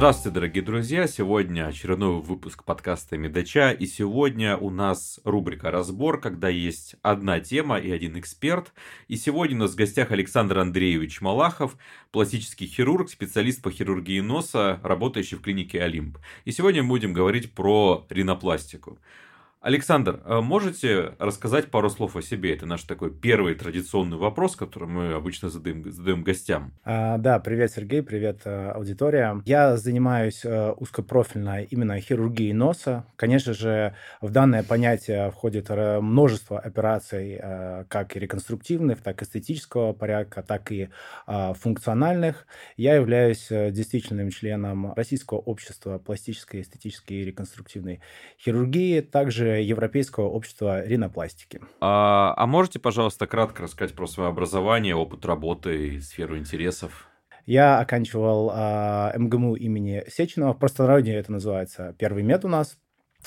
Здравствуйте, дорогие друзья! Сегодня очередной выпуск подкаста Медача, и сегодня у нас рубрика «Разбор», когда есть одна тема и один эксперт. И сегодня у нас в гостях Александр Андреевич Малахов, пластический хирург, специалист по хирургии носа, работающий в клинике «Олимп». И сегодня мы будем говорить про ринопластику. Александр, а можете рассказать пару слов о себе? Это наш такой первый традиционный вопрос, который мы обычно задаем, задаем гостям. А, да, привет, Сергей, привет, э, аудитория. Я занимаюсь э, узкопрофильно именно хирургией носа. Конечно же, в данное понятие входит э, множество операций, как и реконструктивных, так и эстетического порядка, так и функциональных. Я являюсь действительным членом Российского общества пластической, эстетической и реконструктивной хирургии. Также Европейского общества ринопластики. А, а можете, пожалуйста, кратко рассказать про свое образование, опыт работы и сферу интересов? Я оканчивал э, МГМУ имени Сеченова, в простонародье это называется первый мед у нас.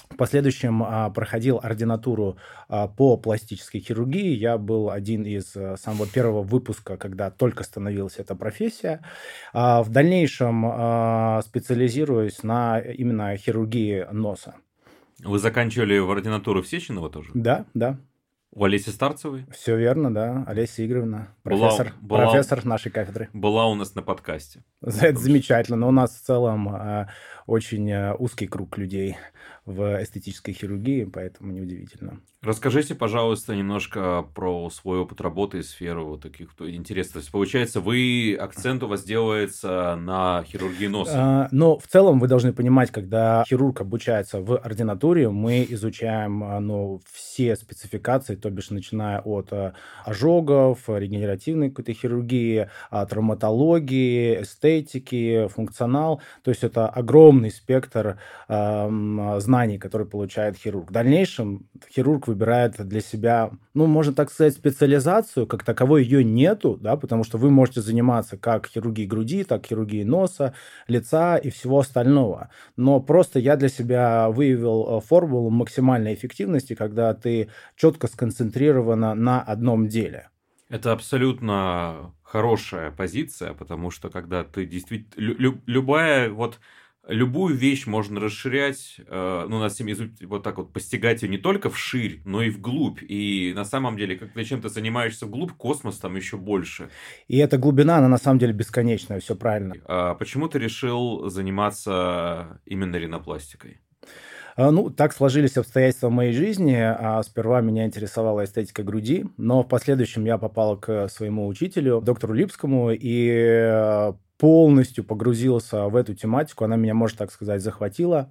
В последующем а, проходил ординатуру а, по пластической хирургии. Я был один из а, самого первого выпуска, когда только становилась эта профессия. А, в дальнейшем а, специализируюсь на именно хирургии носа. Вы заканчивали в ординатуру в Сеченова тоже? Да, да. У Олеси Старцевой? Все верно, да. Олеся Игоревна, профессор, была, профессор нашей кафедры. Была у нас на подкасте. Это замечательно. Но у нас в целом э, очень э, узкий круг людей в эстетической хирургии, поэтому неудивительно. Расскажите, пожалуйста, немножко про свой опыт работы и сферу вот таких интересов. То есть, получается, вы акцент у вас делается на хирургии носа? А, но в целом вы должны понимать, когда хирург обучается в ординатуре, мы изучаем а, ну, все спецификации, то бишь начиная от а, ожогов, регенеративной какой-то хирургии, травматологии, эстетики, функционал. То есть это огромный спектр а, знаний, которые получает хирург. В дальнейшем хирург выбирает для себя, ну, можно так сказать, специализацию, как таковой ее нету, да, потому что вы можете заниматься как хирургией груди, так хирургией носа, лица и всего остального. Но просто я для себя выявил э, формулу максимальной эффективности, когда ты четко сконцентрирована на одном деле. Это абсолютно хорошая позиция, потому что когда ты действительно... Лю- любая вот любую вещь можно расширять, э, ну, на всем вот так вот постигать ее не только вширь, но и вглубь. И на самом деле, чем ты занимаешься вглубь, космос там еще больше. И эта глубина, она на самом деле бесконечная, все правильно. А почему ты решил заниматься именно ринопластикой? А, ну, так сложились обстоятельства в моей жизни. А сперва меня интересовала эстетика груди, но в последующем я попал к своему учителю, доктору Липскому, и э, полностью погрузился в эту тематику. Она меня, можно так сказать, захватила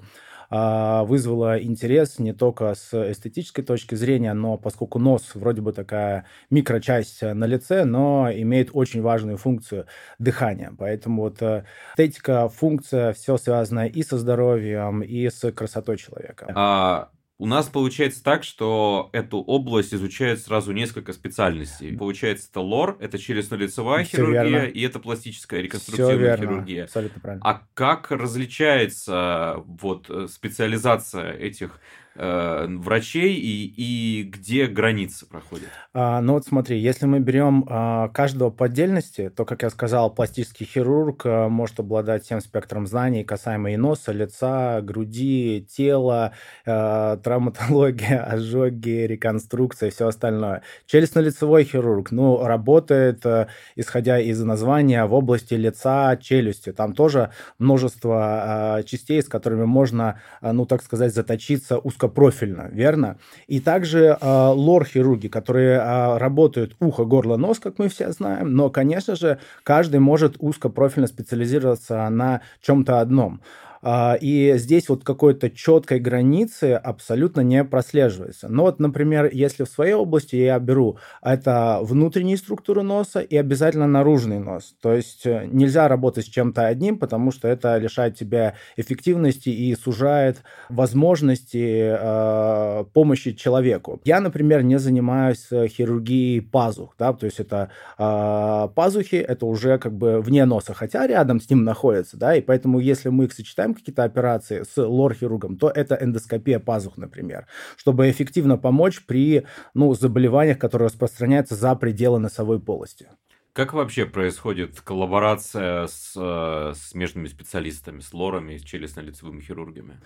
а, вызвала интерес не только с эстетической точки зрения, но поскольку нос вроде бы такая микрочасть на лице, но имеет очень важную функцию дыхания. Поэтому вот э, эстетика, функция, все связано и со здоровьем, и с красотой человека. А у нас получается так, что эту область изучают сразу несколько специальностей. Получается, это лор, это челюстно-лицевая хирургия верно. и это пластическая реконструктивная хирургия. Абсолютно правильно. А как различается вот э, специализация этих э, врачей и, и где границы проходят? А, ну вот смотри, если мы берем а, каждого по отдельности, то, как я сказал, пластический хирург а, может обладать всем спектром знаний касаемо и носа, лица, груди, тела, а, травматология, ожоги, реконструкция и все остальное. Челюстно-лицевой хирург, ну, работает, а, исходя из названия, в области лица, челюсти. Там тоже множество а, частей, с которыми можно, а, ну, так сказать, заточиться узко узкопрофильно, верно? И также э, лор-хирурги, которые э, работают ухо, горло, нос, как мы все знаем, но, конечно же, каждый может узкопрофильно специализироваться на чем-то одном. А, и здесь вот какой-то четкой границы абсолютно не прослеживается. Но вот, например, если в своей области я беру это внутренние структуры носа и обязательно наружный нос. То есть э, нельзя работать с чем-то одним, потому что это лишает тебя эффективности и сужает возможности э, помощи человеку. Я, например, не занимаюсь э, хирургией пазух, да, то есть это э, пазухи, это уже как бы вне носа, хотя рядом с ним находится, да, и поэтому если мы их сочетаем какие-то операции с лор-хирургом, то это эндоскопия пазух, например, чтобы эффективно помочь при ну, заболеваниях, которые распространяются за пределы носовой полости. Как вообще происходит коллаборация с э, смежными специалистами, с лорами, с челюстно-лицевыми хирургами?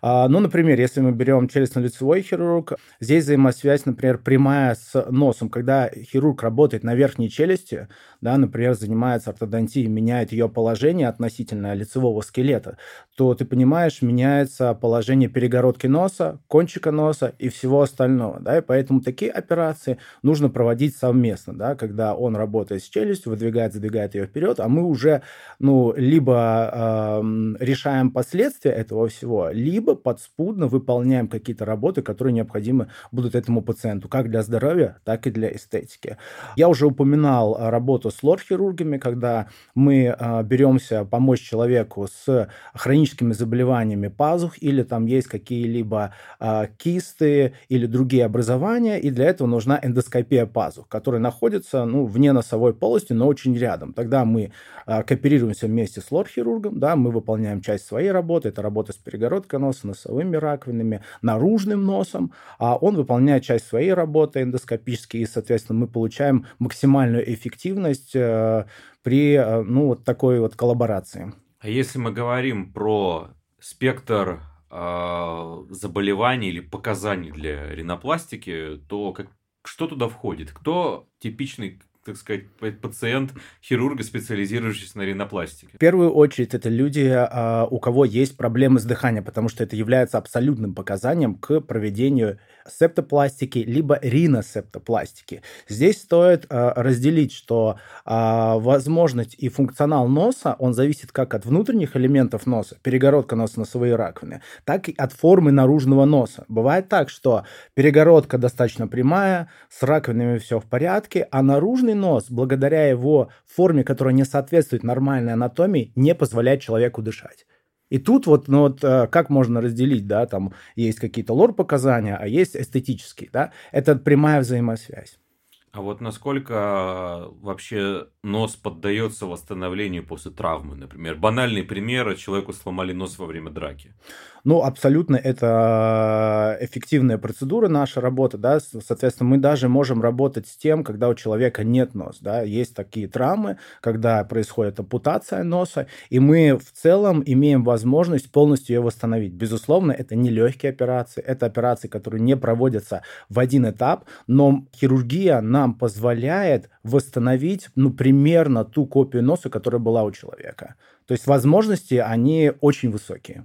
А, ну, например, если мы берем челюстно-лицевой хирург, здесь взаимосвязь, например, прямая с носом. Когда хирург работает на верхней челюсти, да, например, занимается ортодонтией, меняет ее положение относительно лицевого скелета, то ты понимаешь, меняется положение перегородки носа, кончика носа и всего остального. Да, и поэтому такие операции нужно проводить совместно, да, когда он работает с челюсть, выдвигает, задвигает ее вперед, а мы уже, ну, либо э, решаем последствия этого всего, либо подспудно выполняем какие-то работы, которые необходимы будут этому пациенту, как для здоровья, так и для эстетики. Я уже упоминал работу с лор-хирургами, когда мы э, беремся помочь человеку с хроническими заболеваниями пазух или там есть какие-либо э, кисты или другие образования, и для этого нужна эндоскопия пазух, которая находится ну, вне носовой полости, но очень рядом. Тогда мы а, кооперируемся вместе с лор-хирургом, да, мы выполняем часть своей работы, это работа с перегородкой носа, носовыми раковинами, наружным носом, а он выполняет часть своей работы эндоскопически, и, соответственно, мы получаем максимальную эффективность э, при э, ну, вот такой вот коллаборации. А если мы говорим про спектр э, заболеваний или показаний для ринопластики, то как, что туда входит? Кто типичный так сказать, пациент хирурга, специализирующийся на ринопластике? В первую очередь это люди, а, у кого есть проблемы с дыханием, потому что это является абсолютным показанием к проведению септопластики либо риносептопластики. Здесь стоит а, разделить, что а, возможность и функционал носа, он зависит как от внутренних элементов носа, перегородка носа, носовые раковины, так и от формы наружного носа. Бывает так, что перегородка достаточно прямая, с раковинами все в порядке, а наружный Длинный нос, благодаря его форме, которая не соответствует нормальной анатомии, не позволяет человеку дышать. И тут вот, ну вот э, как можно разделить, да, там есть какие-то лор-показания, а есть эстетические, да, это прямая взаимосвязь. А вот насколько вообще нос поддается восстановлению после травмы, например? Банальный пример, человеку сломали нос во время драки. Ну, абсолютно это эффективная процедура, наша работа, да, соответственно, мы даже можем работать с тем, когда у человека нет носа, да, есть такие травмы, когда происходит ампутация носа, и мы в целом имеем возможность полностью ее восстановить. Безусловно, это не легкие операции, это операции, которые не проводятся в один этап, но хирургия нам позволяет восстановить, ну, примерно ту копию носа, которая была у человека. То есть возможности, они очень высокие.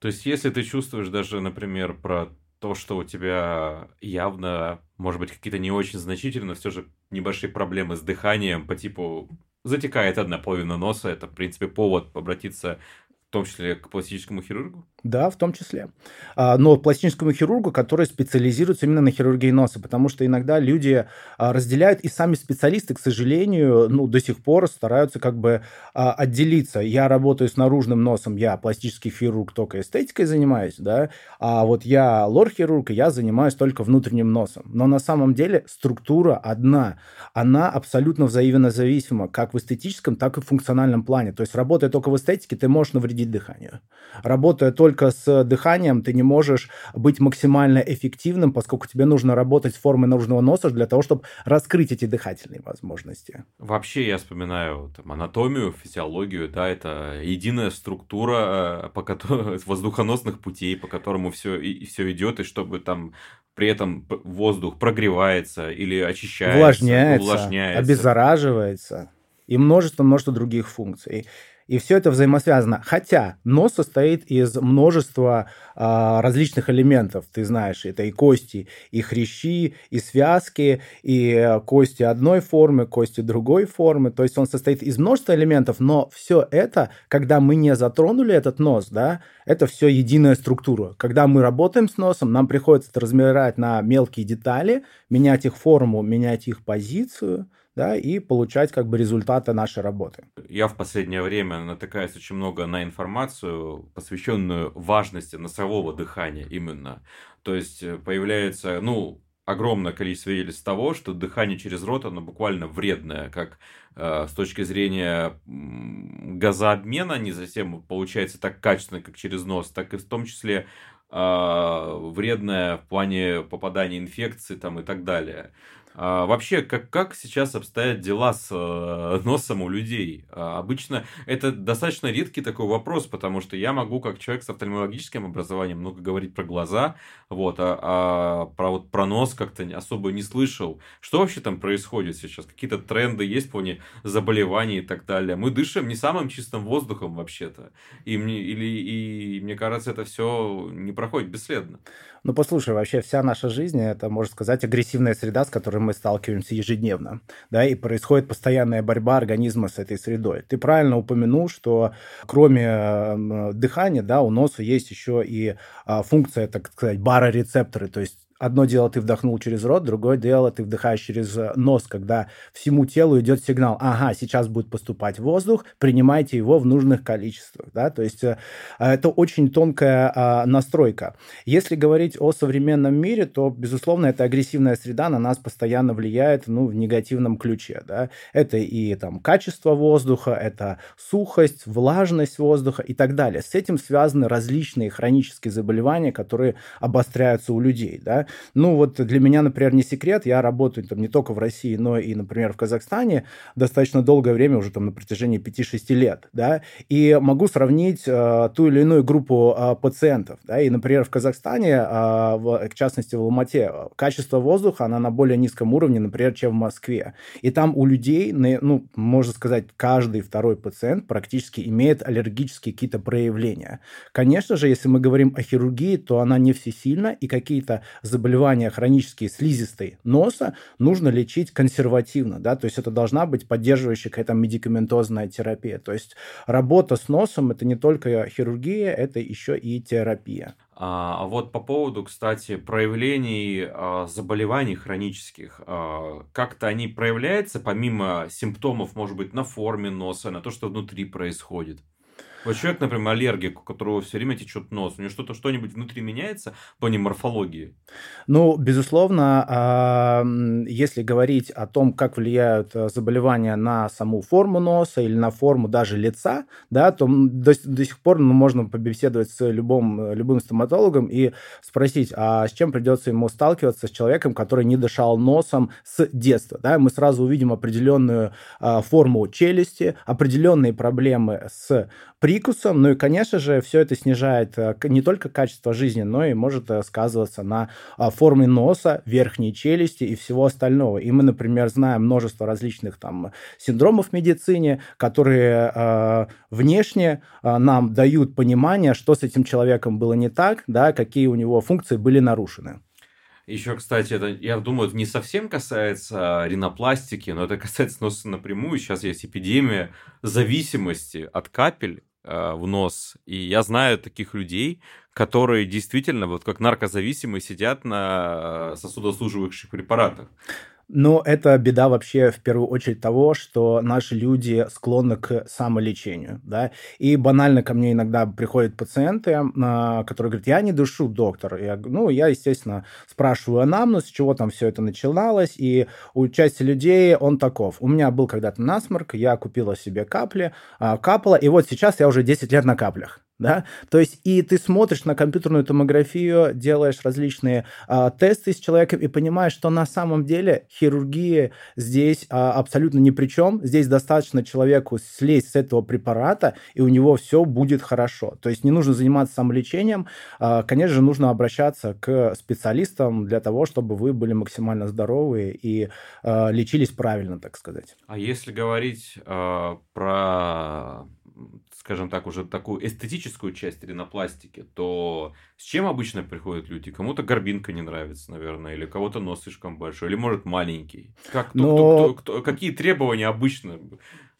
То есть, если ты чувствуешь даже, например, про то, что у тебя явно, может быть, какие-то не очень значительные, но все же небольшие проблемы с дыханием по типу затекает одна половина носа, это, в принципе, повод обратиться в том числе к пластическому хирургу? Да, в том числе. А, но пластическому хирургу, который специализируется именно на хирургии носа, потому что иногда люди а, разделяют, и сами специалисты, к сожалению, ну, до сих пор стараются как бы а, отделиться. Я работаю с наружным носом, я пластический хирург, только эстетикой занимаюсь, да, а вот я лор-хирург, и я занимаюсь только внутренним носом. Но на самом деле структура одна, она абсолютно взаимозависима, как в эстетическом, так и в функциональном плане. То есть, работая только в эстетике, ты можешь навредить дыханию. Работая только только с дыханием ты не можешь быть максимально эффективным, поскольку тебе нужно работать с формой наружного носа для того, чтобы раскрыть эти дыхательные возможности. Вообще я вспоминаю там, анатомию, физиологию, да, это единая структура э, по которой, воздухоносных путей, по которому все, и, все идет, и чтобы там при этом воздух прогревается или очищается, увлажняется, увлажняется. обеззараживается и множество-множество других функций. И все это взаимосвязано. Хотя нос состоит из множества а, различных элементов. Ты знаешь, это и кости, и хрящи, и связки, и кости одной формы, кости другой формы. То есть он состоит из множества элементов, но все это, когда мы не затронули этот нос, да, это все единая структура. Когда мы работаем с носом, нам приходится разбирать на мелкие детали, менять их форму, менять их позицию, да, и получать как бы результаты нашей работы. Я в последнее время натыкаюсь очень много на информацию, посвященную важности носового дыхания именно. То есть э, появляется, ну, огромное количество свидетельств того, что дыхание через рот, оно буквально вредное, как э, с точки зрения газообмена, не совсем получается так качественно, как через нос, так и в том числе э, вредное в плане попадания инфекции там и так далее. А, вообще, как, как сейчас обстоят дела с э, носом у людей? А, обычно это достаточно редкий такой вопрос, потому что я могу, как человек с офтальмологическим образованием, много говорить про глаза, вот, а, а про, вот, про нос как-то особо не слышал. Что вообще там происходит сейчас? Какие-то тренды есть по заболеваний и так далее? Мы дышим не самым чистым воздухом вообще-то. И мне, или, и мне кажется, это все не проходит бесследно. Ну, послушай, вообще вся наша жизнь – это, можно сказать, агрессивная среда, с которой мы сталкиваемся ежедневно, да, и происходит постоянная борьба организма с этой средой. Ты правильно упомянул, что кроме э, дыхания, да, у носа есть еще и а, функция, так сказать, барорецепторы, то есть одно дело ты вдохнул через рот, другое дело ты вдыхаешь через э, нос, когда всему телу идет сигнал, ага, сейчас будет поступать воздух, принимайте его в нужных количествах, да, то есть э, это очень тонкая а, настройка. Если говорить о современном мире, то, безусловно, эта агрессивная среда на нас постоянно влияет, ну, в негативном ключе, да, это и там качество воздуха, это сухость, влажность воздуха и так далее. С этим связаны различные хронические заболевания, которые обостряются у людей, да, ну, вот для меня, например, не секрет, я работаю там не только в России, но и, например, в Казахстане достаточно долгое время, уже там на протяжении 5-6 лет, да, и могу сравнить э, ту или иную группу э, пациентов, да, и, например, в Казахстане, э, в, в частности, в Алмате, качество воздуха, она на более низком уровне, например, чем в Москве, и там у людей, ну, можно сказать, каждый второй пациент практически имеет аллергические какие-то проявления. Конечно же, если мы говорим о хирургии, то она не всесильна, и какие-то заболевания заболевания хронические слизистой носа нужно лечить консервативно, да, то есть это должна быть поддерживающая какая-то медикаментозная терапия. То есть работа с носом – это не только хирургия, это еще и терапия. А, а вот по поводу, кстати, проявлений а, заболеваний хронических, а, как-то они проявляются помимо симптомов, может быть, на форме носа, на то, что внутри происходит? Вот человек, например, аллергик, у которого все время течет нос, у него что-то, что-нибудь внутри меняется по морфологии? Ну, безусловно, если говорить о том, как влияют э, заболевания на саму форму носа или на форму даже лица, да, то до, до сих пор ну, можно побеседовать с любым, любым стоматологом и спросить, а с чем придется ему сталкиваться с человеком, который не дышал носом с детства. Да? Мы сразу увидим определенную а, форму челюсти, определенные проблемы с прикусом. Ну и, конечно же, все это снижает э, не только качество жизни, но и может э, сказываться на а, форме носа, верхней челюсти и всего остального. И мы, например, знаем множество различных там синдромов в медицине, которые э, внешне э, нам дают понимание, что с этим человеком было не так, да, какие у него функции были нарушены. Еще, кстати, это, я думаю, это не совсем касается ринопластики, но это касается носа напрямую. Сейчас есть эпидемия зависимости от капель Э, в нос. И я знаю таких людей, которые действительно, вот как наркозависимые, сидят на сосудослуживающих препаратах. Но это беда вообще в первую очередь того, что наши люди склонны к самолечению, да, и банально ко мне иногда приходят пациенты, а, которые говорят, я не дышу, доктор, я, ну, я, естественно, спрашиваю анамнез, с чего там все это начиналось, и у части людей он таков, у меня был когда-то насморк, я купила себе капли, а, капала, и вот сейчас я уже 10 лет на каплях, да, то есть и ты смотришь на компьютерную томографию, делаешь различные а, тесты с человеком и понимаешь, что на самом деле хирургия здесь а, абсолютно ни при чем, здесь достаточно человеку слезть с этого препарата, и у него все будет хорошо. То есть не нужно заниматься самолечением, а, конечно же, нужно обращаться к специалистам для того, чтобы вы были максимально здоровы и а, лечились правильно, так сказать. А если говорить а, про скажем так, уже такую эстетическую часть ринопластики, то с чем обычно приходят люди? Кому-то горбинка не нравится, наверное, или кого-то нос слишком большой, или, может, маленький. Как, кто, Но... кто, кто, кто, какие требования обычно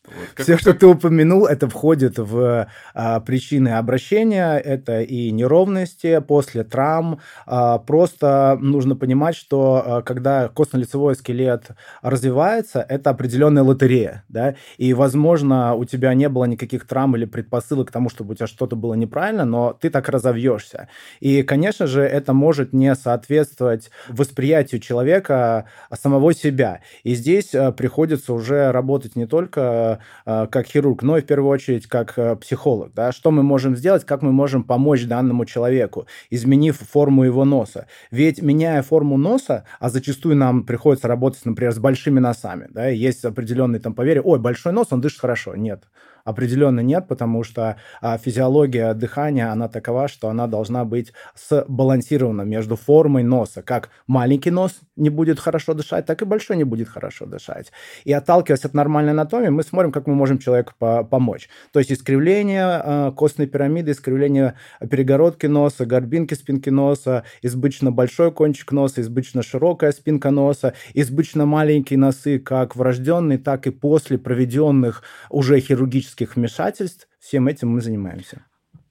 вот, как... Все, что ты упомянул, это входит в а, причины обращения, это и неровности после травм. А, просто нужно понимать, что а, когда костно-лицевой скелет развивается, это определенная лотерея, да, и, возможно, у тебя не было никаких травм или предпосылок к тому, чтобы у тебя что-то было неправильно, но ты так разовьешься. И, конечно же, это может не соответствовать восприятию человека самого себя. И здесь а, приходится уже работать не только просто как хирург, но и в первую очередь как психолог. Да? Что мы можем сделать, как мы можем помочь данному человеку, изменив форму его носа. Ведь меняя форму носа, а зачастую нам приходится работать, например, с большими носами, да, есть определенный там поверье, ой, большой нос, он дышит хорошо. Нет, определенно нет, потому что а, физиология дыхания, она такова, что она должна быть сбалансирована между формой носа. Как маленький нос не будет хорошо дышать, так и большой не будет хорошо дышать. И отталкиваясь от нормальной анатомии, мы смотрим, как мы можем человеку по помочь. То есть искривление э, костной пирамиды, искривление перегородки носа, горбинки спинки носа, избыточно большой кончик носа, избыточно широкая спинка носа, избыточно маленькие носы, как врожденные, так и после проведенных уже хирургических хирургических вмешательств, всем этим мы занимаемся.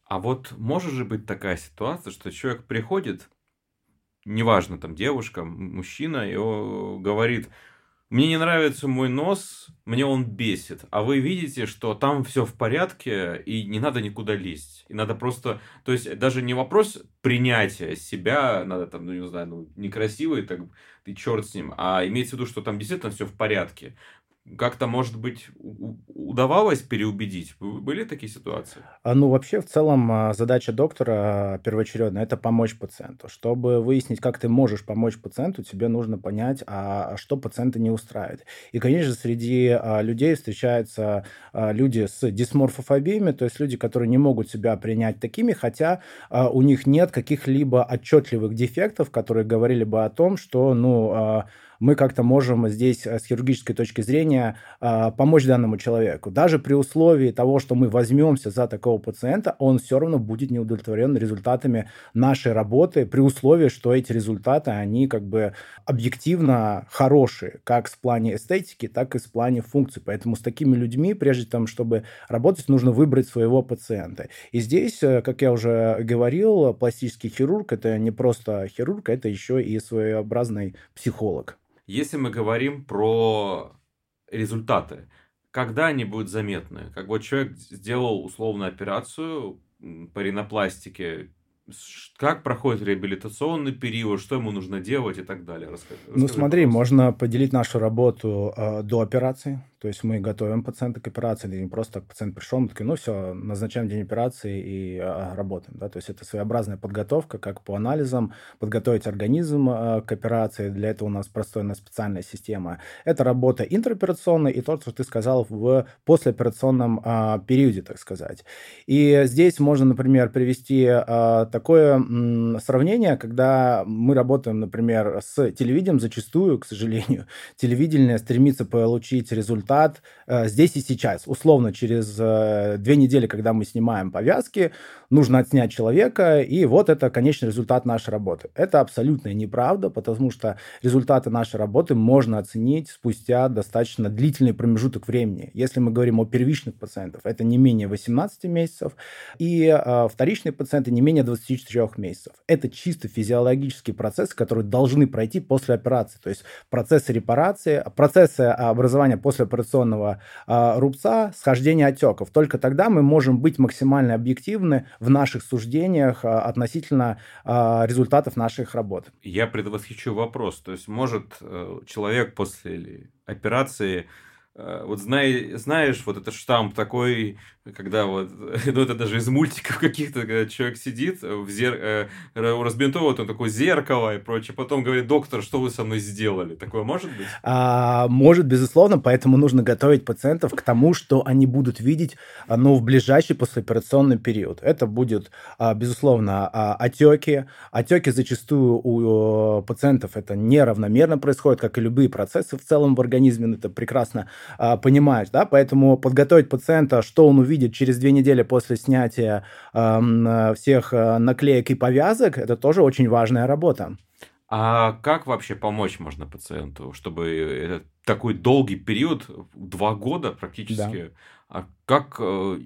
А вот может же быть такая ситуация, что человек приходит, неважно, там девушка, мужчина, и говорит, мне не нравится мой нос, мне он бесит, а вы видите, что там все в порядке, и не надо никуда лезть. И надо просто, то есть даже не вопрос принятия себя, надо там, ну не знаю, ну некрасивый, так ты черт с ним, а имеется в виду, что там действительно все в порядке как-то, может быть, удавалось переубедить? Были такие ситуации? А, ну, вообще, в целом, а, задача доктора а, первоочередная – это помочь пациенту. Чтобы выяснить, как ты можешь помочь пациенту, тебе нужно понять, а что пациента не устраивает. И, конечно, среди людей встречаются люди с дисморфофобиями, то есть люди, которые не могут себя принять такими, хотя у них нет каких-либо отчетливых дефектов, которые говорили бы о том, что, ну, мы как-то можем здесь э, с хирургической точки зрения а, помочь данному человеку. Даже при условии того, что мы возьмемся за такого пациента, он все равно будет не удовлетворен результатами нашей работы, при условии, что эти результаты, они как бы объективно хорошие, как в плане эстетики, так и в плане функций. Поэтому с такими людьми, прежде чем, чтобы работать, нужно выбрать своего пациента. И здесь, э, как я уже говорил, пластический хирург – это не просто хирург, это еще и своеобразный психолог. Если мы говорим про результаты, когда они будут заметны? Как вот человек сделал условную операцию по ринопластике, как проходит реабилитационный период, что ему нужно делать и так далее. Расскажи, ну смотри, вопрос. можно поделить нашу работу э, до операции, то есть мы готовим пациента к операции, не просто пациент пришел, мы такие, ну все, назначаем день операции и э, работаем. Да? То есть это своеобразная подготовка, как по анализам, подготовить организм э, к операции. Для этого у нас простойная специальная система. Это работа интраоперационная и то, что ты сказал в послеоперационном э, периоде, так сказать. И здесь можно, например, привести такое сравнение, когда мы работаем, например, с телевидением, зачастую, к сожалению, телевидение стремится получить результат результат э, здесь и сейчас. Условно, через э, две недели, когда мы снимаем повязки, нужно отснять человека, и вот это конечный результат нашей работы. Это абсолютно неправда, потому что результаты нашей работы можно оценить спустя достаточно длительный промежуток времени. Если мы говорим о первичных пациентах, это не менее 18 месяцев, и э, вторичные пациенты не менее 24 месяцев. Это чисто физиологические процессы, которые должны пройти после операции. То есть процессы репарации, процессы образования после операционного э, рубца, схождения отеков. Только тогда мы можем быть максимально объективны в наших суждениях э, относительно э, результатов наших работ. Я предвосхищу вопрос. То есть может э, человек после операции вот знай, знаешь, вот этот штамп такой, когда вот, ну это даже из мультиков каких-то, когда человек сидит в зер... э, разбинтовывает он такое зеркало и прочее, потом говорит, доктор, что вы со мной сделали? Такое может быть? А, может, безусловно, поэтому нужно готовить пациентов к тому, что они будут видеть, ну, в ближайший послеоперационный период. Это будет, а, безусловно, а, отеки. Отеки зачастую у пациентов это неравномерно происходит, как и любые процессы в целом в организме, это прекрасно а, понимаешь, да, поэтому подготовить пациента, что он увидит через две недели после снятия э, всех наклеек и повязок, это тоже очень важная работа. А как вообще помочь можно пациенту, чтобы этот такой долгий период, два года практически, да. а как э,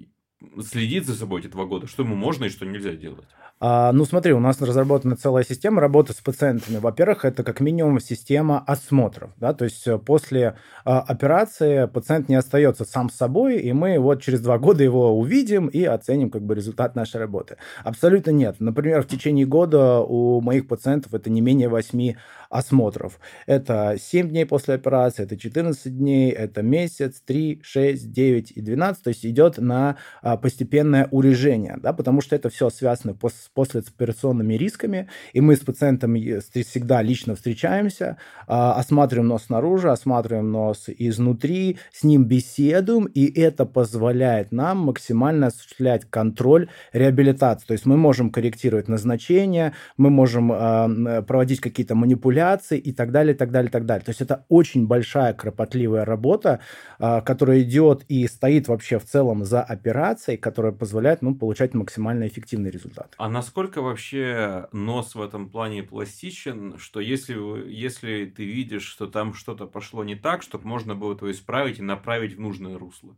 следить за собой эти два года? Что ему можно и что нельзя делать? А, ну, смотри, у нас разработана целая система работы с пациентами. Во-первых, это как минимум система осмотров. Да? То есть э, после а, операции пациент не остается сам с собой, и мы вот через два года его увидим и оценим как бы результат нашей работы. Абсолютно нет. Например, в течение года у моих пациентов это не менее 8 осмотров. Это 7 дней после операции, это 14 дней, это месяц, 3, 6, 9 и 12. То есть идет на а, постепенное урежение, да, потому что это все связано с послеоперационными рисками, и мы с пациентом всегда лично встречаемся, а, осматриваем нос снаружи, осматриваем нос изнутри, с ним беседуем, и это позволяет нам максимально осуществлять контроль реабилитации. То есть мы можем корректировать назначение, мы можем а, проводить какие-то манипуляции, манипуляций и так далее, так далее, так далее. То есть это очень большая кропотливая работа, а, которая идет и стоит вообще в целом за операцией, которая позволяет ну, получать максимально эффективный результат. А насколько вообще нос в этом плане пластичен, что если, если ты видишь, что там что-то пошло не так, чтобы можно было это исправить и направить в нужное русло?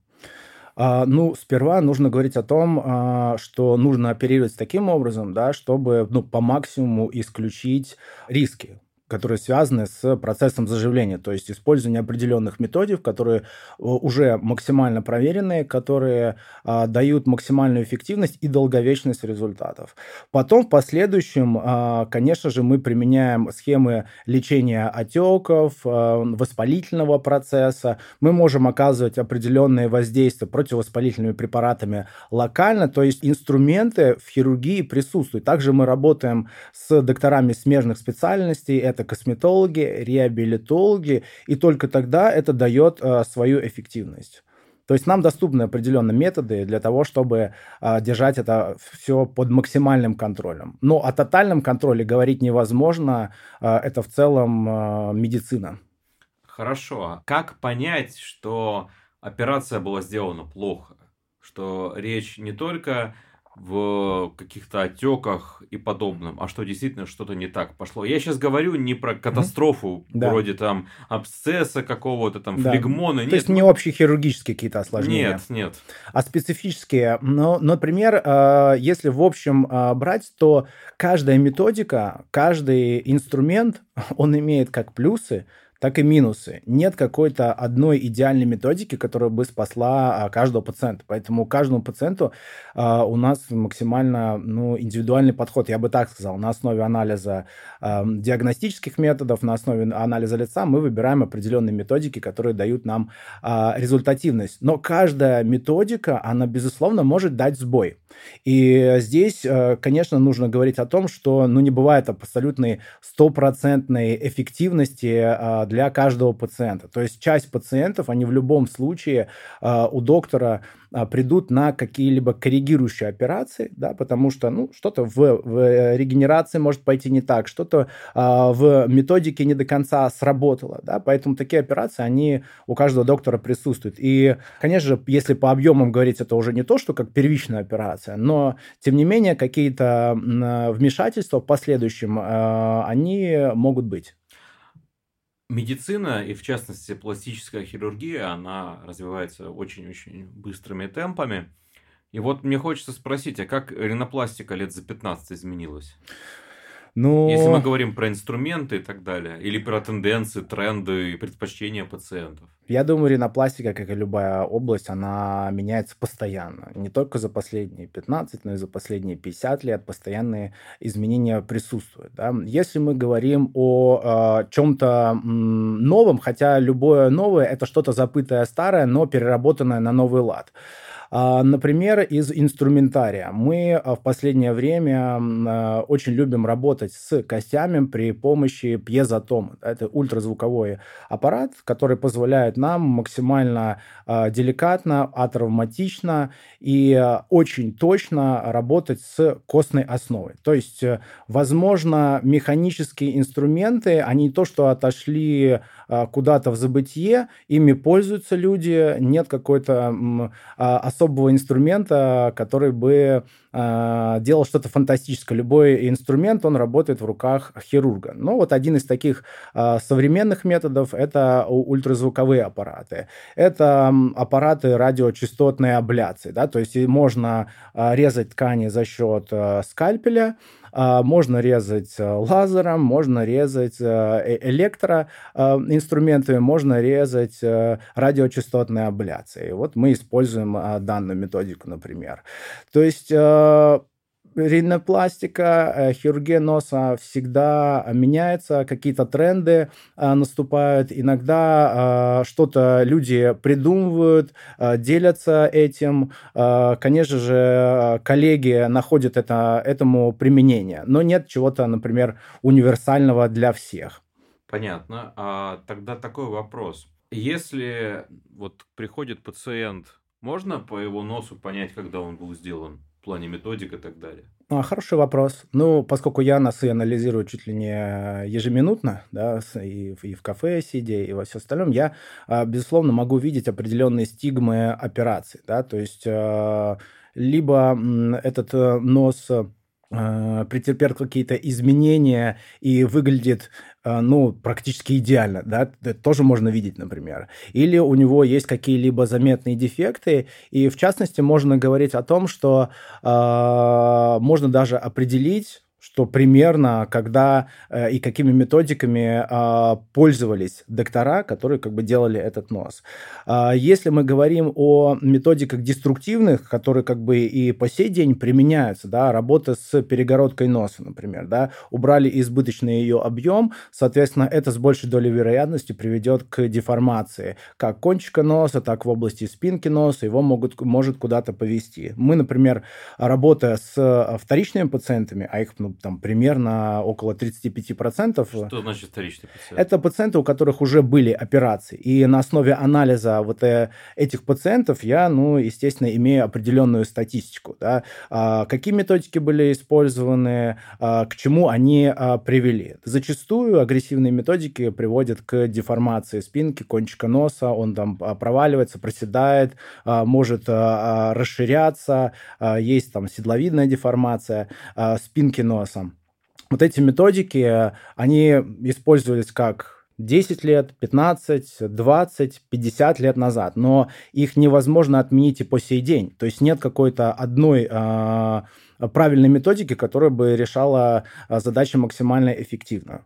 А, ну, сперва нужно говорить о том, а, что нужно оперировать таким образом, да, чтобы ну, по максимуму исключить риски которые связаны с процессом заживления, то есть использование определенных методик, которые э, уже максимально проверенные, которые а, дают максимальную эффективность и долговечность результатов. Потом в последующем, а, конечно же, мы применяем схемы лечения отеков, а, воспалительного процесса. Мы можем оказывать определенные воздействия противовоспалительными препаратами локально, то есть инструменты в хирургии присутствуют. Также мы работаем с докторами смежных специальностей, это косметологи, реабилитологи, и только тогда это дает э, свою эффективность. То есть нам доступны определенные методы для того, чтобы э, держать это все под максимальным контролем. Но о тотальном контроле говорить невозможно. Э, это в целом э, медицина. Хорошо. А как понять, что операция была сделана плохо? Что речь не только в каких-то отеках и подобном, а что действительно что-то не так пошло. Я сейчас говорю не про катастрофу, mm-hmm. вроде там абсцесса какого-то, там да. флегмона. То нет. есть не общие хирургические какие-то осложнения. Нет, нет. А специфические. Но, например, э, если в общем э, брать, то каждая методика, каждый инструмент, он имеет как плюсы, так и минусы. Нет какой-то одной идеальной методики, которая бы спасла а, каждого пациента. Поэтому каждому пациенту а, у нас максимально ну, индивидуальный подход, я бы так сказал, на основе анализа а, диагностических методов, на основе анализа лица мы выбираем определенные методики, которые дают нам а, результативность. Но каждая методика, она, безусловно, может дать сбой. И здесь, конечно, нужно говорить о том, что ну, не бывает абсолютной стопроцентной эффективности а, для каждого пациента. То есть часть пациентов, они в любом случае э, у доктора э, придут на какие-либо корректирующие операции, да, потому что ну, что-то в, в регенерации может пойти не так, что-то э, в методике не до конца сработало. Да, поэтому такие операции, они у каждого доктора присутствуют. И, конечно же, если по объемам говорить, это уже не то, что как первичная операция, но, тем не менее, какие-то вмешательства в последующем, они могут быть. Медицина, и в частности пластическая хирургия, она развивается очень-очень быстрыми темпами. И вот мне хочется спросить, а как ринопластика лет за 15 изменилась? Ну... Если мы говорим про инструменты и так далее, или про тенденции, тренды и предпочтения пациентов. Я думаю, ринопластика, как и любая область, она меняется постоянно. Не только за последние 15, но и за последние 50 лет постоянные изменения присутствуют. Да? Если мы говорим о э, чем-то новом, хотя любое новое это что-то запытое старое, но переработанное на новый лад. А, например, из инструментария. Мы а, в последнее время а, очень любим работать с костями при помощи пьезотома. Это ультразвуковой аппарат, который позволяет нам максимально деликатно, атравматично и очень точно работать с костной основой. То есть, э, возможно, механические инструменты, они то, что отошли куда-то в забытие, ими пользуются люди, нет какой-то особой особого инструмента, который бы э, делал что-то фантастическое. Любой инструмент, он работает в руках хирурга. Но вот один из таких э, современных методов – это ультразвуковые аппараты. Это аппараты радиочастотной абляции. Да? То есть можно э, резать ткани за счет э, скальпеля, а, можно резать э, лазером, можно резать э, э, электроинструментами, можно резать радиочастотной абляцией. Вот мы используем а, данную методику, например. То есть ринопластика, э, хирургия носа всегда меняется, какие-то тренды э, наступают. Иногда э, что-то люди придумывают, делятся этим. Конечно же, коллеги находят это, этому применение, но нет чего-то, например, универсального для всех. Понятно. А тогда такой вопрос. Если вот приходит пациент, можно по его носу понять, когда он был сделан? В плане методик и так далее? А, хороший вопрос. Ну, поскольку я носы анализирую чуть ли не ежеминутно, да, и, и в кафе сидя, и во все остальном, я, а, безусловно, могу видеть определенные стигмы операций, да, то есть а, либо этот э, нос э, претерпел какие-то изменения и выглядит ну, практически идеально, да, это тоже можно видеть, например. Или у него есть какие-либо заметные дефекты, и в частности можно говорить о том, что э, можно даже определить что примерно когда э, и какими методиками э, пользовались доктора, которые как бы делали этот нос. Э, если мы говорим о методиках деструктивных, которые как бы и по сей день применяются, да, работа с перегородкой носа, например, да, убрали избыточный ее объем, соответственно, это с большей долей вероятности приведет к деформации как кончика носа, так в области спинки носа, его могут, может куда-то повести. Мы, например, работая с э, вторичными пациентами, а их ну, там примерно около 35%. Что значит вторичный пациент? Это пациенты, у которых уже были операции. И на основе анализа вот э, этих пациентов я, ну, естественно, имею определенную статистику. Да? А, какие методики были использованы, а, к чему они а, привели. Зачастую агрессивные методики приводят к деформации спинки, кончика носа, он там проваливается, проседает, может расширяться, есть там седловидная деформация спинки носа носа. Вот эти методики, они использовались как 10 лет, 15, 20, 50 лет назад, но их невозможно отменить и по сей день. То есть нет какой-то одной э, правильной методики, которая бы решала задачи максимально эффективно.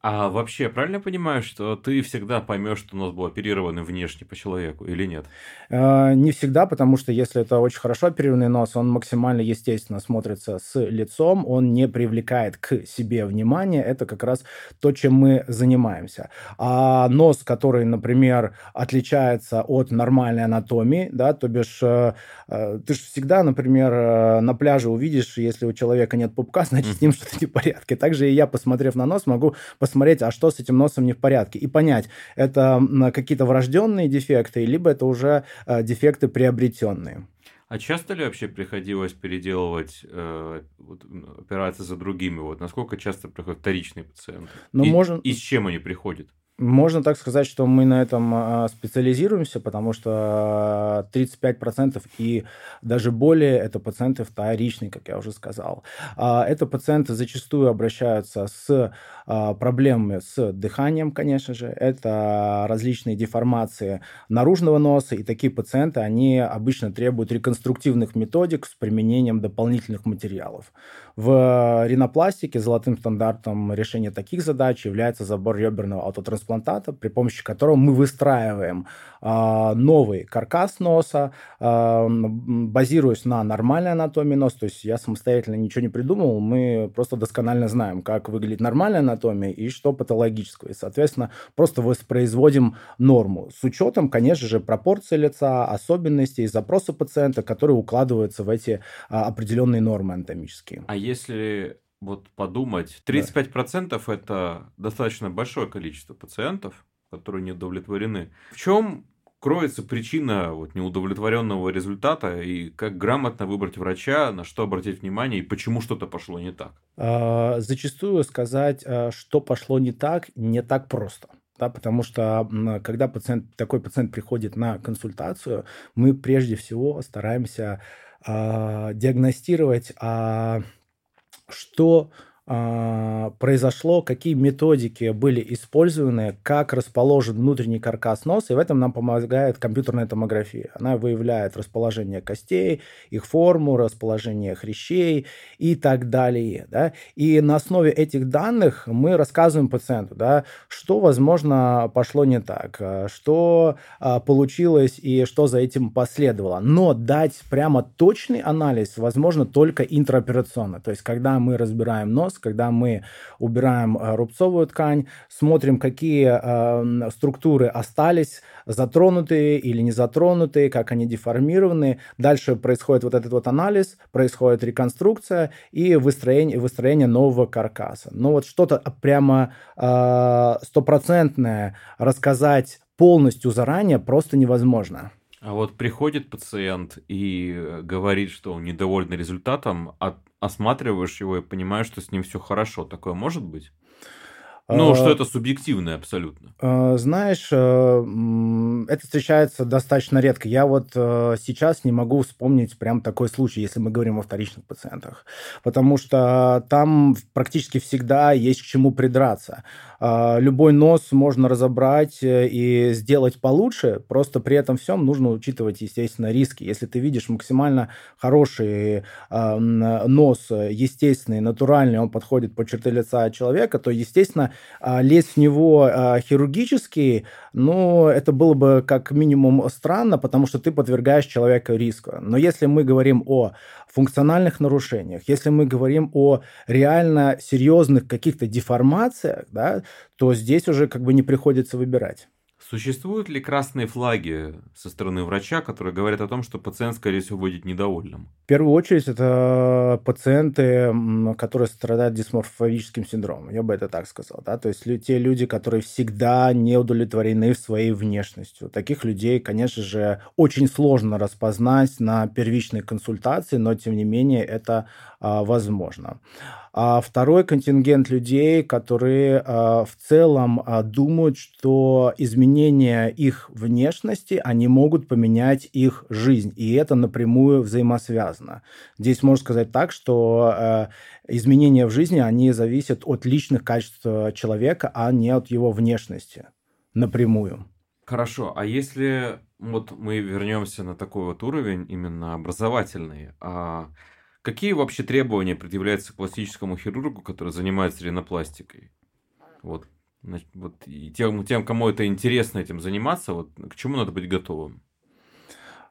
А вообще, правильно понимаю, что ты всегда поймешь, что у нас был оперированный внешне по человеку или нет? Э, не всегда, потому что если это очень хорошо оперированный нос, он максимально естественно смотрится с лицом, он не привлекает к себе внимания. Это как раз то, чем мы занимаемся. А нос, который, например, отличается от нормальной анатомии, да, то бишь э, э, ты же всегда, например, на пляже увидишь, если у человека нет пупка, значит, с ним что-то не в порядке. Также и я, посмотрев на нос, могу посмотреть, а что с этим носом не в порядке, и понять, это какие-то врожденные дефекты, либо это уже э, дефекты приобретенные. А часто ли вообще приходилось переделывать э, вот, операции за другими? Вот насколько часто приходят вторичные пациенты? Ну, и, можем... и с чем они приходят? Можно так сказать, что мы на этом а, специализируемся, потому что 35% и даже более это пациенты вторичные, как я уже сказал. А, это пациенты зачастую обращаются с а, проблемами с дыханием, конечно же. Это различные деформации наружного носа, и такие пациенты, они обычно требуют реконструктивных методик с применением дополнительных материалов. В ринопластике золотым стандартом решения таких задач является забор реберного аутотрансплантата, при помощи которого мы выстраиваем э, новый каркас носа, э, базируясь на нормальной анатомии носа. То есть я самостоятельно ничего не придумал, мы просто досконально знаем, как выглядит нормальная анатомия и что патологическое. И, соответственно, просто воспроизводим норму с учетом, конечно же, пропорции лица, особенностей, запроса пациента, которые укладываются в эти а, определенные нормы анатомические. А если вот подумать, 35% да. это достаточно большое количество пациентов, которые не удовлетворены. В чем кроется причина вот неудовлетворенного результата и как грамотно выбрать врача, на что обратить внимание и почему что-то пошло не так? А, зачастую сказать, а, что пошло не так, не так просто. Да, потому что когда пациент, такой пациент приходит на консультацию, мы прежде всего стараемся э, диагностировать, э, что произошло, какие методики были использованы, как расположен внутренний каркас носа, и в этом нам помогает компьютерная томография. Она выявляет расположение костей, их форму, расположение хрящей и так далее. Да? И на основе этих данных мы рассказываем пациенту, да, что, возможно, пошло не так, что а, получилось и что за этим последовало. Но дать прямо точный анализ возможно только интраоперационно. То есть, когда мы разбираем нос, когда мы убираем э, рубцовую ткань, смотрим, какие э, структуры остались, затронутые или не затронутые, как они деформированы. Дальше происходит вот этот вот анализ, происходит реконструкция и выстроение, выстроение нового каркаса. Но вот что-то прямо э, стопроцентное рассказать полностью заранее просто невозможно. А вот приходит пациент и говорит, что он недоволен результатом, а осматриваешь его и понимаешь, что с ним все хорошо. Такое может быть? Ну, что а, это субъективное абсолютно. А, знаешь, э, это встречается достаточно редко. Я вот э, сейчас не могу вспомнить прям такой случай, если мы говорим о вторичных пациентах. Потому что там практически всегда есть к чему придраться. А, любой нос можно разобрать э, и сделать получше, просто при этом всем нужно учитывать, естественно, риски. Если ты видишь максимально хороший нос, естественный, натуральный, он подходит по черты лица человека, то, естественно, лезть в него а, хирургически, ну, это было бы как минимум странно, потому что ты подвергаешь человека риску. Но если мы говорим о функциональных нарушениях, если мы говорим о реально серьезных каких-то деформациях, да, то здесь уже как бы не приходится выбирать. Существуют ли красные флаги со стороны врача, которые говорят о том, что пациент, скорее всего, будет недовольным? В первую очередь, это пациенты, которые страдают дисморфовическим синдромом, я бы это так сказал. Да? То есть те люди, которые всегда не удовлетворены своей внешностью. Таких людей, конечно же, очень сложно распознать на первичной консультации, но, тем не менее, это возможно. А второй контингент людей, которые а, в целом а, думают, что изменение их внешности, они могут поменять их жизнь, и это напрямую взаимосвязано. Здесь можно сказать так, что а, изменения в жизни, они зависят от личных качеств человека, а не от его внешности напрямую. Хорошо, а если вот мы вернемся на такой вот уровень именно образовательный, а Какие вообще требования предъявляются к пластическому хирургу, который занимается ринопластикой? Вот, значит, вот и тем, тем, кому это интересно этим заниматься, вот к чему надо быть готовым?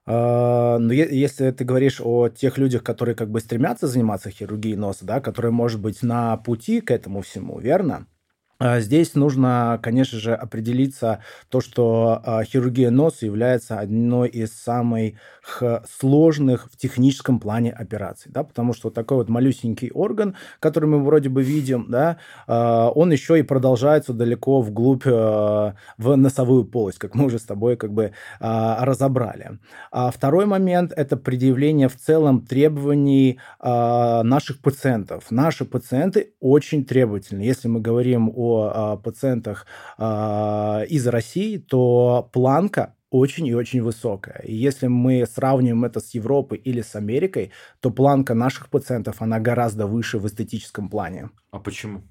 Uh, ну, если ты говоришь о тех людях, которые как бы стремятся заниматься хирургией носа, да, которые, может быть, на пути к этому всему, верно? А здесь нужно, конечно же, определиться то, что а, хирургия носа является одной из самых сложных в техническом плане операций, да, потому что такой вот малюсенький орган, который мы вроде бы видим, да, а, он еще и продолжается далеко вглубь в носовую полость, как мы уже с тобой как бы разобрали. А второй момент – это предъявление в целом требований наших пациентов. Наши пациенты очень требовательны. Если мы говорим о о пациентах а, из России, то планка очень и очень высокая. И если мы сравним это с Европой или с Америкой, то планка наших пациентов, она гораздо выше в эстетическом плане. А почему?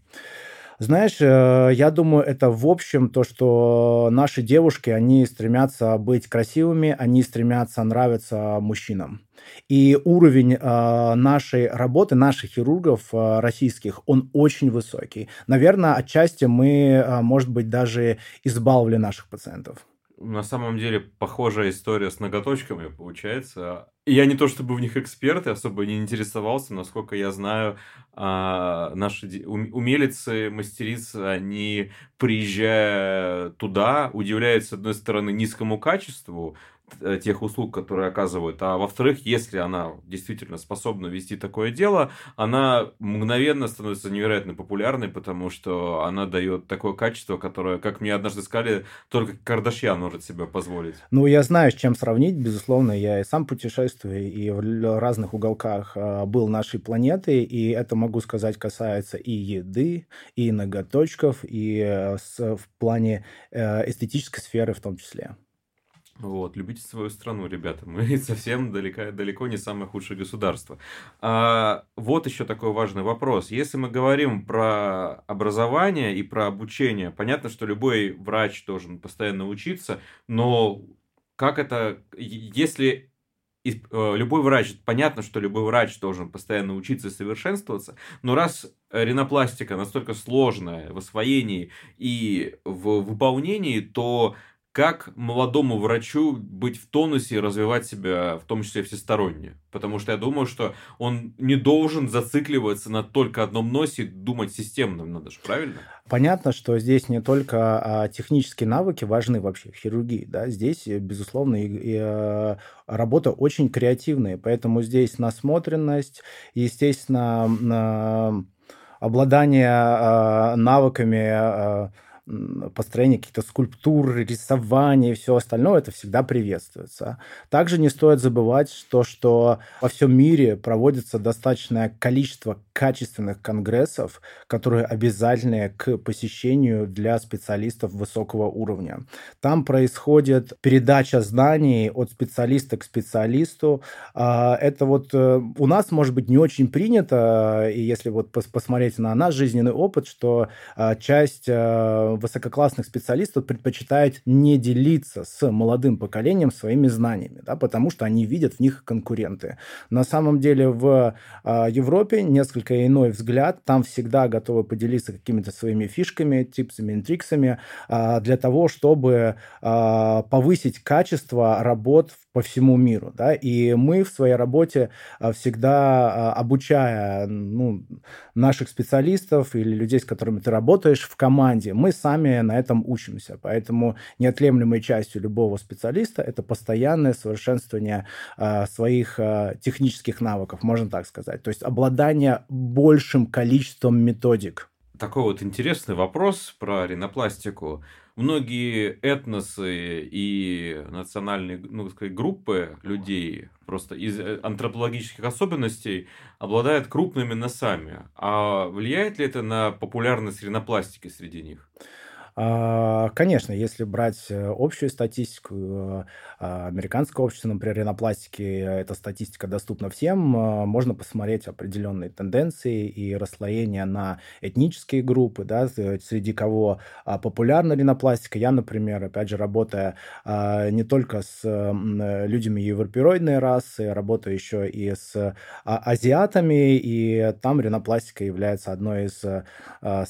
Знаешь, э, я думаю, это в общем то, что наши девушки, они стремятся быть красивыми, они стремятся нравиться мужчинам. И уровень э, нашей работы, наших хирургов э, российских, он очень высокий. Наверное, отчасти мы, может быть, даже избаловали наших пациентов. На самом деле, похожая история с ноготочками получается. Я не то чтобы в них эксперт, и особо не интересовался, насколько я знаю, а, наши умелицы, мастерицы, они, приезжая туда, удивляются, с одной стороны, низкому качеству, тех услуг, которые оказывают, а во-вторых, если она действительно способна вести такое дело, она мгновенно становится невероятно популярной, потому что она дает такое качество, которое, как мне однажды сказали, только Кардашьян может себе позволить. Ну, я знаю, с чем сравнить, безусловно, я и сам путешествую, и в разных уголках а, был нашей планеты, и это, могу сказать, касается и еды, и ноготочков, и э, в плане э, эстетической сферы в том числе. Вот, любите свою страну, ребята. Мы совсем далеко, далеко не самое худшее государство. А, вот еще такой важный вопрос. Если мы говорим про образование и про обучение, понятно, что любой врач должен постоянно учиться, но как это, если э, любой врач, понятно, что любой врач должен постоянно учиться и совершенствоваться, но раз ринопластика настолько сложная в освоении и в выполнении, то как молодому врачу быть в тонусе и развивать себя, в том числе всесторонне. Потому что я думаю, что он не должен зацикливаться на только одном носе думать системным, надо же, правильно? Понятно, что здесь не только а, технические навыки важны вообще в хирургии, да, здесь, э, безусловно, и, и а, работа очень креативная, поэтому здесь насмотренность, естественно, а, обладание а, навыками а, построение каких-то скульптур, рисование и все остальное, это всегда приветствуется. Также не стоит забывать, что, что во всем мире проводится достаточное количество качественных конгрессов, которые обязательны к посещению для специалистов высокого уровня. Там происходит передача знаний от специалиста к специалисту. А, это вот э, у нас, может быть, не очень принято, и если вот посмотреть на наш жизненный опыт, что а, часть э, высококлассных специалистов предпочитают не делиться с молодым поколением своими знаниями, да, потому что они видят в них конкуренты. На самом деле в э, Европе несколько иной взгляд, там всегда готовы поделиться какими-то своими фишками, типсами, интриксами э, для того, чтобы э, повысить качество работ по всему миру, да, и мы в своей работе всегда обучая ну, наших специалистов или людей, с которыми ты работаешь в команде, мы сами на этом учимся. Поэтому неотъемлемой частью любого специалиста это постоянное совершенствование э, своих технических навыков, можно так сказать. То есть обладание большим количеством методик. Такой вот интересный вопрос про ринопластику. Многие этносы и национальные ну, сказать, группы людей просто из э, антропологических особенностей обладают крупными носами. А влияет ли это на популярность ринопластики среди них? А, конечно, если брать э, общую статистику, э, а, американское общество, например, ринопластики, эта статистика доступна всем, а, можно посмотреть определенные тенденции и расслоение на этнические группы, да, среди кого популярна ринопластика. Я, например, опять же, работая не только с людьми европеоидной расы, работаю еще и с азиатами, и там ринопластика является одной из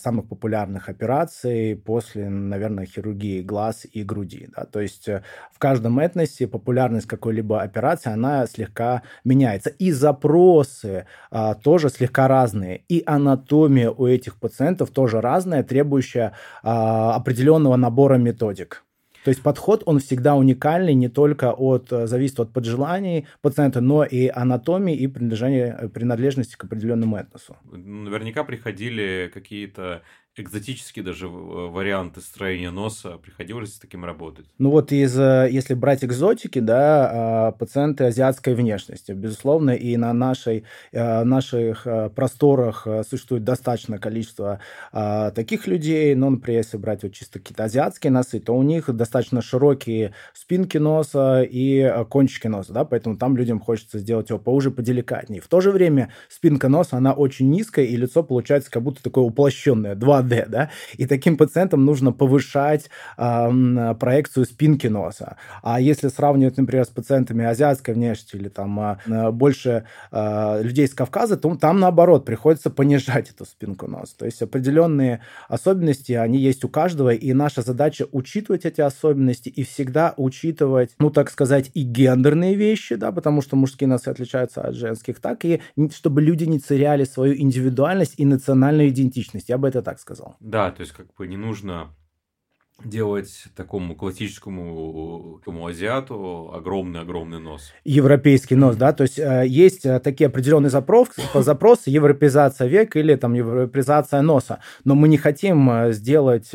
самых популярных операций после после, наверное, хирургии глаз и груди. Да? То есть э, в каждом этносе популярность какой-либо операции, она слегка меняется. И запросы а, тоже слегка разные. И анатомия у этих пациентов тоже разная, требующая а, определенного набора методик. То есть подход, он всегда уникальный, не только от, э, зависит от поджеланий пациента, но и анатомии и принадлежности к определенному этносу. Наверняка приходили какие-то экзотические даже варианты строения носа. Приходилось с таким работать? Ну вот из, э, если брать экзотики, да, а, пациенты азиатской внешности, безусловно, и на нашей, э, наших э, просторах существует достаточное количество а, таких людей, но, например, если брать вот чисто какие-то азиатские носы, то у них достаточно широкие спинки носа и кончики носа, да, поэтому там людям хочется сделать его поуже, поделикатнее. В то же время спинка носа, она очень низкая, и лицо получается как будто такое уплощенное, 2 2D, да, и таким пациентам нужно повышать э, проекцию спинки носа. А если сравнивать, например, с пациентами азиатской внешности или там э, больше э, людей с Кавказа, то там наоборот приходится понижать эту спинку носа. То есть определенные особенности, они есть у каждого, и наша задача учитывать эти особенности и всегда учитывать, ну, так сказать, и гендерные вещи, да, потому что мужские носы отличаются от женских, так и чтобы люди не теряли свою индивидуальность и национальную идентичность. Я бы это так сказал сказал. Да, то есть как бы не нужно делать такому классическому азиату огромный-огромный нос. Европейский нос, да, то есть э, есть э, такие определенные запрос, запросы, европеизация века или там европеизация носа, но мы не хотим э, сделать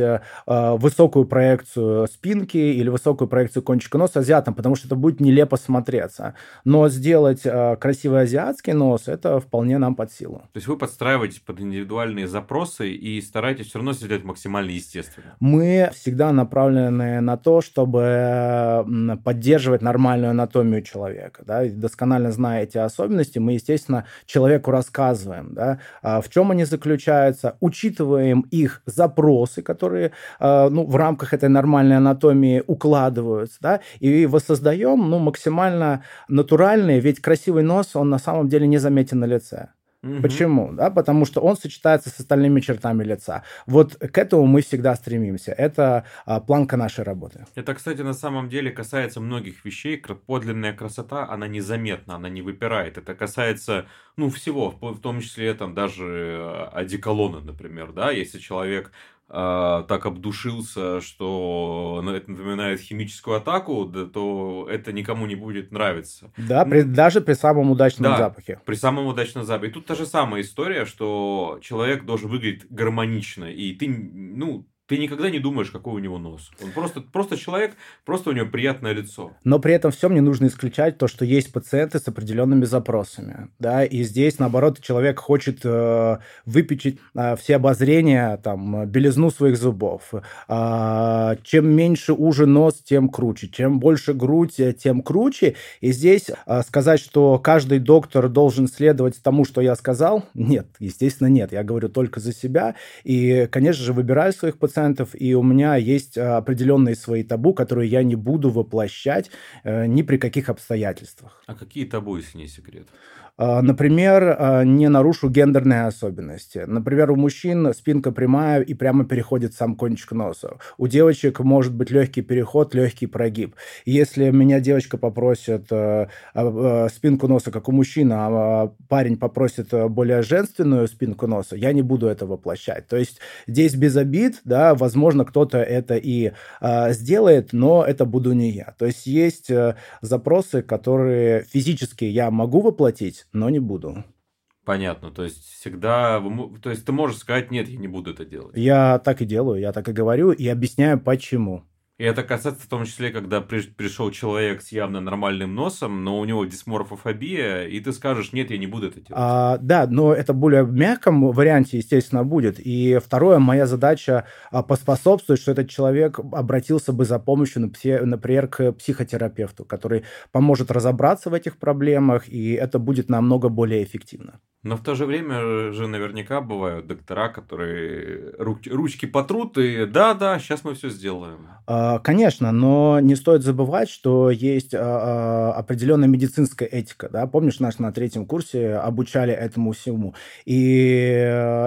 высокую проекцию спинки или высокую проекцию кончика носа азиатам, потому что это будет нелепо смотреться. Но сделать красивый азиатский нос, это вполне нам под силу. То есть вы подстраиваетесь под индивидуальные запросы и стараетесь все равно сделать максимально естественно. Мы всегда всегда направлены на то, чтобы поддерживать нормальную анатомию человека. Да? И досконально зная эти особенности, мы, естественно, человеку рассказываем, да, а в чем они заключаются, учитываем их запросы, которые а, ну, в рамках этой нормальной анатомии укладываются, да, и воссоздаем ну, максимально натуральные, ведь красивый нос, он на самом деле не заметен на лице. Угу. Почему? Да, потому что он сочетается с остальными чертами лица. Вот к этому мы всегда стремимся. Это а, планка нашей работы. Это, кстати, на самом деле касается многих вещей. Подлинная красота, она незаметна, она не выпирает. Это касается, ну, всего, в том числе там даже э, одеколона, например, да, если человек э, так обдушился, что это напоминает химическую атаку, да, то это никому не будет нравиться. Да, при, даже при самом удачном да, запахе. При самом удачном запахе. И тут та же самая история, что человек должен выглядеть гармонично, и ты, ну, ты никогда не думаешь, какой у него нос. Он просто, просто человек, просто у него приятное лицо. Но при этом всем не нужно исключать то, что есть пациенты с определенными запросами. Да? И здесь, наоборот, человек хочет э, выпечить э, все обозрения, там, белизну своих зубов. Э, чем меньше уже нос, тем круче. Чем больше грудь, э, тем круче. И здесь э, сказать, что каждый доктор должен следовать тому, что я сказал, нет, естественно, нет. Я говорю только за себя. И, конечно же, выбираю своих пациентов и у меня есть а, определенные свои табу, которые я не буду воплощать э, ни при каких обстоятельствах. А какие табу, если не секрет? А, например, а, не нарушу гендерные особенности. Например, у мужчин спинка прямая и прямо переходит сам кончик носа. У девочек может быть легкий переход, легкий прогиб. Если меня девочка попросит э, спинку носа, как у мужчины, а парень попросит более женственную спинку носа, я не буду это воплощать. То есть здесь без обид, да, возможно, кто-то это и сделает, но это буду не я. То есть есть э, запросы, которые физически я могу воплотить, но не буду. Понятно, то есть всегда, то есть ты можешь сказать, нет, я не буду это делать. Я так и делаю, я так и говорю и объясняю, почему. И это касается в том числе, когда при, пришел человек с явно нормальным носом, но у него дисморфофобия, и ты скажешь, нет, я не буду это делать. А, да, но это более в мягком варианте, естественно, будет. И второе, моя задача а, поспособствовать, что этот человек обратился бы за помощью, например, к психотерапевту, который поможет разобраться в этих проблемах, и это будет намного более эффективно. Но в то же время же наверняка бывают доктора, которые руч, ручки потрут и да-да, сейчас мы все сделаем. А, конечно, но не стоит забывать, что есть а, а, определенная медицинская этика. Да? Помнишь, нас на третьем курсе обучали этому всему. И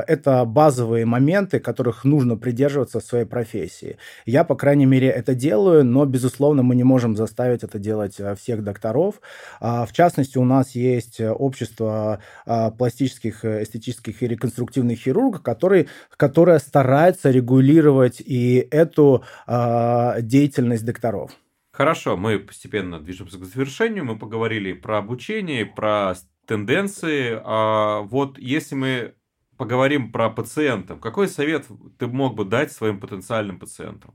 это базовые моменты, которых нужно придерживаться в своей профессии. Я, по крайней мере, это делаю, но, безусловно, мы не можем заставить это делать всех докторов. В частности, у нас есть общество пластических, э, эстетических и реконструктивных хирургов, которые, которая старается регулировать и эту э, деятельность докторов. Хорошо, мы постепенно движемся к завершению. Мы поговорили про обучение, про тенденции. А вот если мы поговорим про пациентов, какой совет ты мог бы дать своим потенциальным пациентам?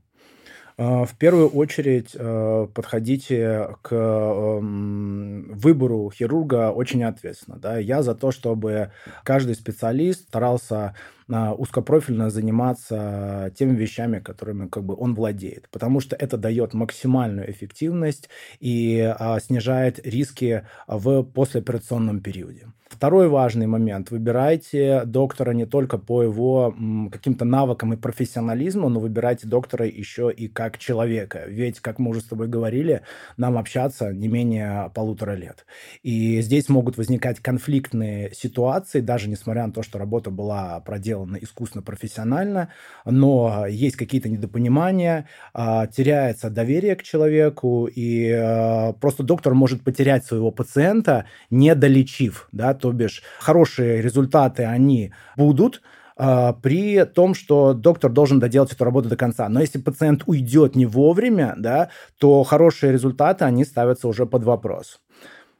А, в первую очередь а, подходите к эм, выбору хирурга очень ответственно. Да? Я за то, чтобы каждый специалист старался узкопрофильно заниматься теми вещами, которыми как бы он владеет, потому что это дает максимальную эффективность и а, снижает риски в послеоперационном периоде. Второй важный момент. Выбирайте доктора не только по его каким-то навыкам и профессионализму, но выбирайте доктора еще и как человека. Ведь, как мы уже с тобой говорили, нам общаться не менее полутора лет. И здесь могут возникать конфликтные ситуации, даже несмотря на то, что работа была проделана сделано искусственно, профессионально, но есть какие-то недопонимания, а, теряется доверие к человеку, и а, просто доктор может потерять своего пациента, не долечив, да, то бишь хорошие результаты, они будут, э, при том, что доктор должен доделать эту работу до конца. Но если пациент уйдет не вовремя, да, то хорошие результаты, они ставятся уже под вопрос.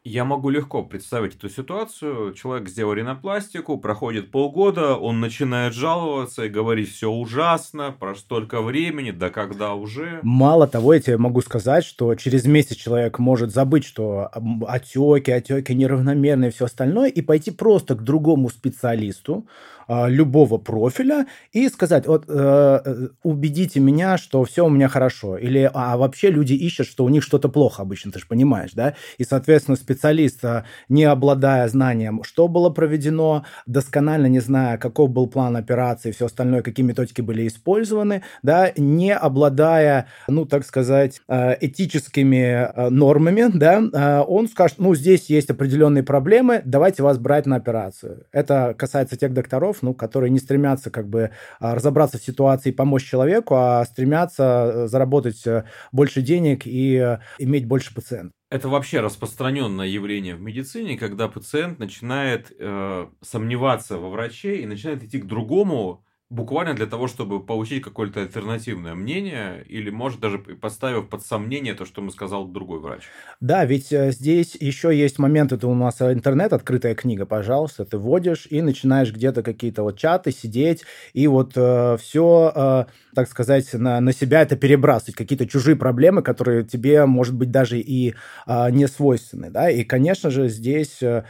Я могу легко представить эту ситуацию. Человек сделал ринопластику, проходит полгода, он начинает жаловаться и говорить, все ужасно, про столько времени, да когда уже. Мало того, я тебе могу сказать, что через месяц человек может забыть, что отеки, отеки неравномерные и все остальное, и пойти просто к другому специалисту, любого профиля и сказать, вот э, э, убедите меня, что все у меня хорошо. Или, а вообще люди ищут, что у них что-то плохо обычно, ты же понимаешь, да? И, соответственно, специалист, э, не обладая знанием, что было проведено, досконально не зная, каков был план операции, все остальное, какие методики были использованы, да, не обладая, ну, так сказать, этическими нормами, да, он скажет, ну, здесь есть определенные проблемы, давайте вас брать на операцию. Это касается тех докторов, ну, которые не стремятся как бы а, разобраться в ситуации и помочь человеку, а стремятся э, заработать э, больше денег и э, иметь больше пациентов. Это вообще распространенное явление в медицине, когда пациент начинает э, сомневаться во враче и начинает идти к другому буквально для того, чтобы получить какое-то альтернативное мнение, или, может, даже поставив под сомнение то, что ему сказал другой врач. Да, ведь э, здесь еще есть момент, это у нас интернет, открытая книга, пожалуйста, ты вводишь и начинаешь где-то какие-то вот чаты сидеть, и вот э, все, э, так сказать, на, на себя это перебрасывать, какие-то чужие проблемы, которые тебе, может быть, даже и э, не свойственны, да, и, конечно же, здесь э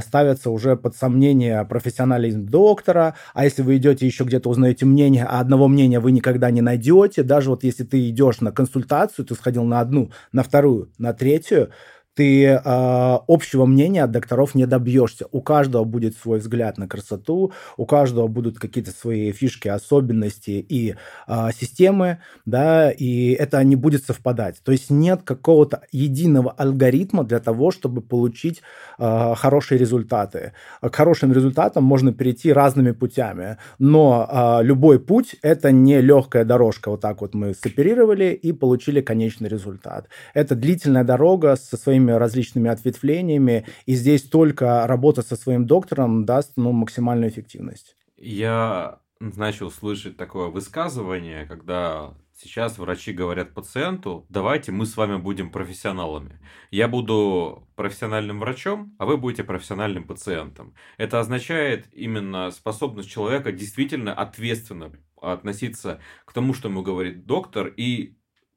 ставятся уже под сомнение профессионализм доктора, а если вы идете еще где-то узнаете мнение, а одного мнения вы никогда не найдете. Даже вот если ты идешь на консультацию, ты сходил на одну, на вторую, на третью, ты э, общего мнения от докторов не добьешься. У каждого будет свой взгляд на красоту, у каждого будут какие-то свои фишки, особенности и э, системы, да, и это не будет совпадать. То есть нет какого-то единого алгоритма для того, чтобы получить э, хорошие результаты. К хорошим результатам можно перейти разными путями, но э, любой путь это не легкая дорожка. Вот так вот мы соперировали и получили конечный результат. Это длительная дорога со своими самыми различными ответвлениями, и здесь только работа со своим доктором даст ну, максимальную эффективность. Я начал слышать такое высказывание, когда сейчас врачи говорят пациенту, давайте мы с вами будем профессионалами. Я буду профессиональным врачом, а вы будете профессиональным пациентом. Это означает именно способность человека действительно ответственно относиться к тому, что ему говорит доктор, и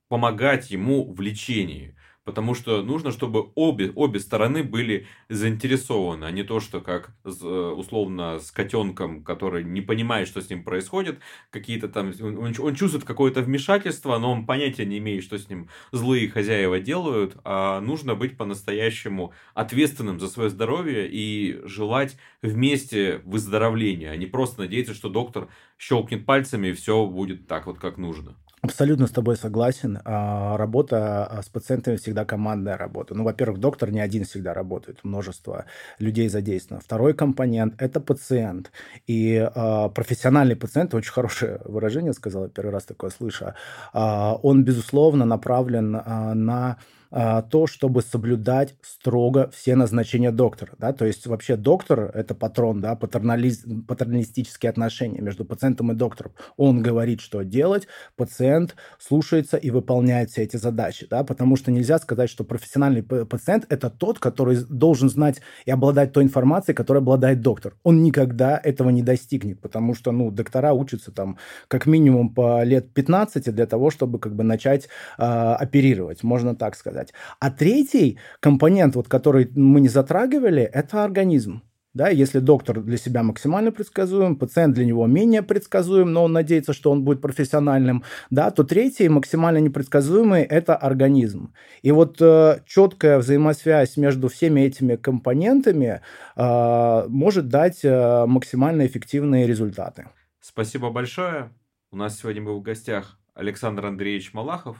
помогать ему в лечении потому что нужно, чтобы обе, обе стороны были заинтересованы, а не то, что как э, условно с котенком, который не понимает, что с ним происходит, какие-то там, он, он чувствует какое-то вмешательство, но он понятия не имеет, что с ним злые хозяева делают, а нужно быть по-настоящему ответственным за свое здоровье и желать вместе выздоровления, а не просто надеяться, что доктор щелкнет пальцами и все будет так вот, как нужно. Абсолютно с тобой согласен. А, работа а, с пациентами всегда командная работа. Ну, во-первых, доктор не один всегда работает, множество людей задействовано. Второй компонент – это пациент. И э, профессиональный пациент, очень хорошее выражение сказал, я первый раз такое слышу, он, безусловно, направлен на а, то, чтобы соблюдать строго все назначения доктора. Да? То есть вообще доктор – это патрон, да, патернализ... патерналистические отношения между пациентом и доктором. Он говорит, что делать, пациент слушается и выполняет все эти задачи. Да? Потому что нельзя сказать, что профессиональный пациент – это тот, который должен знать и обладать той информацией, которой обладает доктор. Он никогда этого не достигнет, потому что ну, доктора учатся там как минимум по лет 15 для того, чтобы как бы начать э, оперировать, можно так сказать сказать. А третий компонент, вот, который мы не затрагивали, это организм. Да, если доктор для себя максимально предсказуем, пациент для него менее предсказуем, но он надеется, что он будет профессиональным, да, то третий максимально непредсказуемый – это организм. И вот э, четкая взаимосвязь между всеми этими компонентами э, может дать э, максимально эффективные результаты. Спасибо большое. У нас сегодня был в гостях Александр Андреевич Малахов,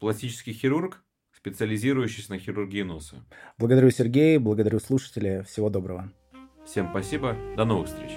пластический хирург, специализирующийся на хирургии носа. Благодарю, Сергей, благодарю слушателей. Всего доброго. Всем спасибо. До новых встреч.